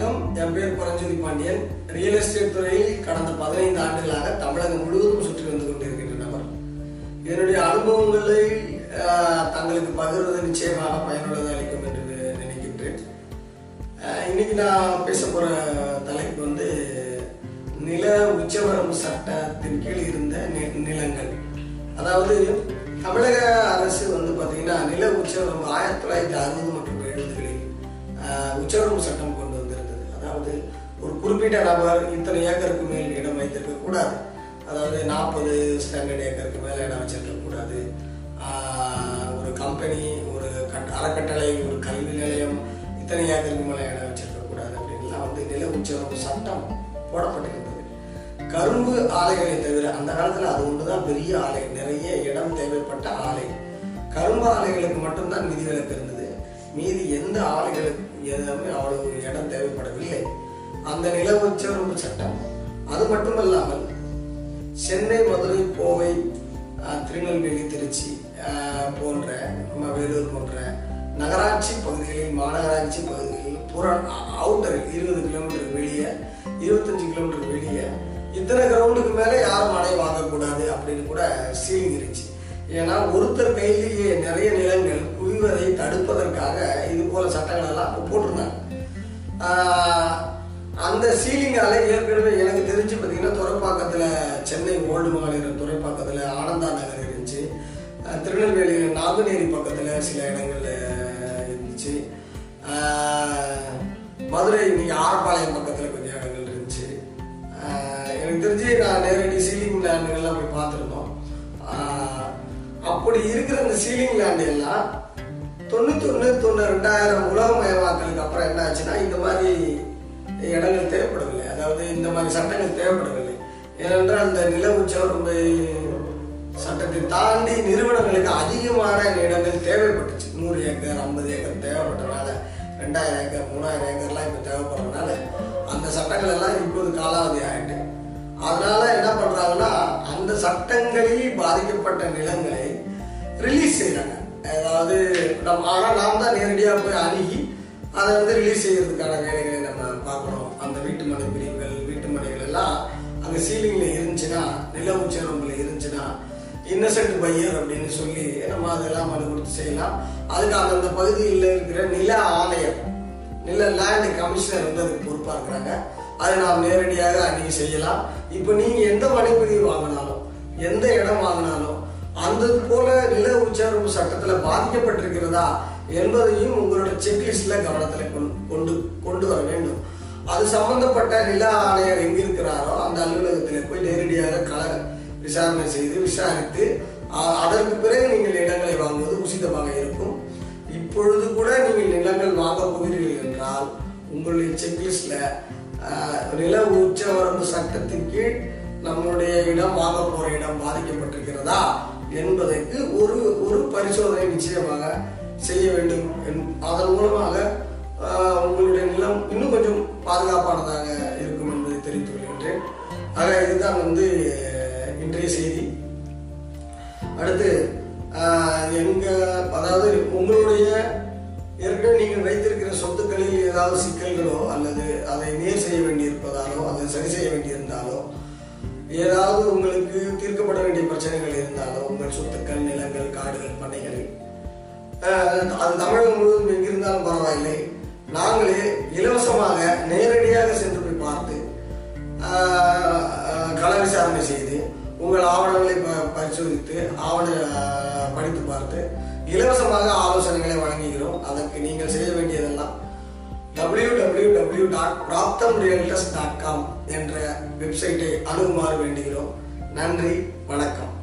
வணக்கம். என் பேர் Paranjothi Pandian. Real estate துறையில் கடந்த பதினைந்து ஆண்டுகளாக தமிழகம் முழுவதும் சுற்றி வந்து கொண்டிருக்கின்ற நபர். என்னுடைய அனுபவங்களை ஆஹ், தங்களுக்கு பகிர்வது நிச்சயமாக பயனுள்ளதாக அளிக்கும் என்று நினைக்கின்றேன். இன்னைக்கு நான் பேச போற தலைப்பு வந்து நில உச்சவரம்பு சட்டத்தின் கீழ் இருந்த நிலங்கள். அதாவது தமிழக அரசு வந்து பார்த்தீங்கன்னா நில உச்சவரம்பு ஆயிரத்தி தொள்ளாயிரத்தி அறுபது மற்றும் எழுபதுகளில் உச்சவரம்பு சட்டம் குறிப்பிட்ட நபர் இத்தனை ஏக்கருக்கு மேல் இடம் வைத்திருக்க கூடாது. அதாவது நாற்பது ஸ்டாண்டர்ட் ஏக்கருக்கு மேல இடம் வச்சிருக்க கூடாது. ஒரு கம்பெனி ஒரு கட்- அறக்கட்டளை ஒரு கல்வி நிலையம் இத்தனை ஏக்கருக்கு மேல இடம் வச்சிருக்க கூடாது அப்படின்லாம் வந்து நில உச்சவரம்பு சட்டம் போடப்பட்டிருந்தது. கரும்பு ஆலைகளை தவிர அந்த காலத்துல அது ஒன்றுதான் பெரிய ஆலை. நிறைய இடம் தேவைப்பட்ட ஆலை. கரும்பு ஆலைகளுக்கு மட்டும்தான் விதிவிலக்கு இருந்தது. மீதி எந்த ஆலைகளுக்கு எதுவுமே அவ்வளவு இடம் தேவைப்படவில்லை. அந்த நில உச்சவரம்பு சட்டம். அது மட்டுமல்லாமல் சென்னை மதுரை கோவை திருநெல்வேலி திருச்சி அஹ், போன்ற நம்ம வேலூர் போன்ற நகராட்சி பகுதிகளில் மாநகராட்சி பகுதிகளில் புற அவுட்டரில் இருபது கிலோமீட்டர் வெளியே இருபத்தஞ்சு கிலோமீட்டர் வெளியே இத்தனை கிரவுண்டுக்கு மேலே யாரும் மனை வாங்கக்கூடாது அப்படின்னு கூட சீலிங் இருந்துச்சு. ஏன்னா ஒருத்தர் கையிலேயே நிறைய நிலங்கள் குவிவதை தடுப்பதற்காக இது போல சட்டங்கள் எல்லாம் போட்டிருந்தாங்க. ஆஹ் அந்த சீலிங்கால ஏற்கனவே எனக்கு தெரிஞ்சு பார்த்தீங்கன்னா துறைப்பாக்கத்தில் சென்னை ஓல்டு மகளிர் துறைப்பாக்கத்தில் ஆனந்தா நகர் இருந்துச்சு. திருநெல்வேலி நாங்குநேரி பக்கத்தில் சில இடங்கள்ல இருந்துச்சு. மதுரை இன்னைக்கு ஆரப்பாளையம் பக்கத்தில் கொஞ்சம் இடங்கள் இருந்துச்சு. எனக்கு தெரிஞ்சு நான் நேரடி சீலிங் லேண்டுகள்லாம் போய் பார்த்துருந்தோம். அப்படி இருக்கிற அந்த சீலிங் லேண்டு எல்லாம் தொண்ணூத்தொன்னு தொண்ணூறு ரெண்டாயிரம் உலகமயமாக்கலுக்கு அப்புறம் என்ன ஆச்சுன்னா இந்த மாதிரி இடங்கள் தேவைப்படவில்லை. அதாவது இந்த மாதிரி சட்டங்கள் தேவைப்படவில்லை. ஏனென்றால் அந்த நில உச்சவரம்பு சட்டத்தை தாண்டி நிறுவனங்களுக்கு அதிகமான இடங்கள் தேவைப்பட்டுச்சு. நூறு ஏக்கர் ஐம்பது ஏக்கர் தேவைப்பட்டனால ரெண்டாயிரம் ஏக்கர் மூணாயிரம் ஏக்கர்லாம் இப்போ தேவைப்படுறதுனால அந்த சட்டங்கள் எல்லாம் இப்போது காலாவதி ஆகிட்டு அதனால என்ன பண்ணுறாங்கன்னா அந்த சட்டங்களில் பாதிக்கப்பட்ட நிலங்களை ரிலீஸ் செய்கிறாங்க அதாவது நம்ம ஆனால் நாம் தான் நேரடியாக போய் அணுகி அதை வந்து ரிலீஸ் செய்யறதுக்கான வேலைகளை நம்ம பார்க்கணும். அந்த வீட்டு மனை பிரிவுகள் வீட்டு மனைகள் எல்லாம் அங்கே சீலிங்கில் இருந்துச்சுன்னா நில உச்சரம்பில் இருந்துச்சுன்னா இன்னசென்ட் பையர் அப்படின்னு சொல்லி நம்ம அதெல்லாம் மனு கொடுத்து செய்யலாம். அதுக்கு அந்தந்த பகுதியில் இருக்கிற நில ஆணையர் நில லேண்ட் கமிஷனர் வந்து அதுக்கு பொறுப்பாக இருக்கிறாங்க. அதை நாம் நேரடியாக அணுகி செய்யலாம். இப்போ நீங்கள் எந்த மனைப்பிரிவு வாங்கினாலும் எந்த இடம் வாங்கினாலும் அந்த போல நில உச்சரவு சட்டத்தில் பாதிக்கப்பட்டிருக்கிறதா என்பதையும் உங்களோட செக்லிஸ்ட்ல கவனத்துல கொண்டு- கொண்டு கொண்டு வர வேண்டும். அது சம்பந்தப்பட்ட நில ஆணையர் எங்க இருக்கிறாரோ அந்த அலுவலகத்தில் போய் நேரடியாக கள விசாரணை செய்து விசாரித்து அதற்கு பிறகு நீங்கள் இடங்களை வாங்குவது உசிதமாக இருக்கும். இப்பொழுது கூட நீங்கள் நிலங்கள் வாங்க போகிறீர்கள் என்றால் உங்களுடைய செக்லிஸ்ட்ல நில உச்சவரம்பு சட்டத்தின் கீழ் நம்மளுடைய இடம் வாங்க போற இடம் பாதிக்கப்பட்டிருக்கிறதா என்பதற்கு ஒரு ஒரு பரிசோதனை நிச்சயமாக செய்ய வேண்டும் என்- அதன் மூலமாக உங்களுடைய நிலம் இன்னும் கொஞ்சம் பாதுகாப்பானதாக இருக்கும் என்பதை தெரிவித்துக் கொள்கின்றேன். ஆக இதுதான் வந்து இன்றைய செய்தி. அடுத்து எங்க அதாவது உங்களுடைய ஏற்கனவே நீங்கள் வைத்திருக்கிற சொத்துக்களில் ஏதாவது சிக்கல்களோ அல்லது அதை நேர் செய்ய வேண்டியிருப்பதாலோ அது சரி செய்ய வேண்டியிருந்தாலோ ஏதாவது உங்களுக்கு தீர்க்கப்பட வேண்டிய பிரச்சனைகள் இருந்தாலோ உங்கள் சொத்துக்கள் நிலங்கள் காடுகள் பண்ணைகள் அது தமிழகம் முழுவதும் எங்கிருந்தாலும் பரவாயில்லை. நாங்களே இலவசமாக நேரடியாக சென்று போய் பார்த்து கள விசாரணை செய்து உங்கள் ஆவணங்களை ப- பரிசோதித்து ஆவண படித்து பார்த்து இலவசமாக ஆலோசனைகளை வழங்குகிறோம். அதற்கு நீங்கள் செய்ய வேண்டியதெல்லாம் W W W dot Praptham dot com என்ற வெப்சைட்டை அணுகுமாறு வேண்டுகிறோம். நன்றி வணக்கம்.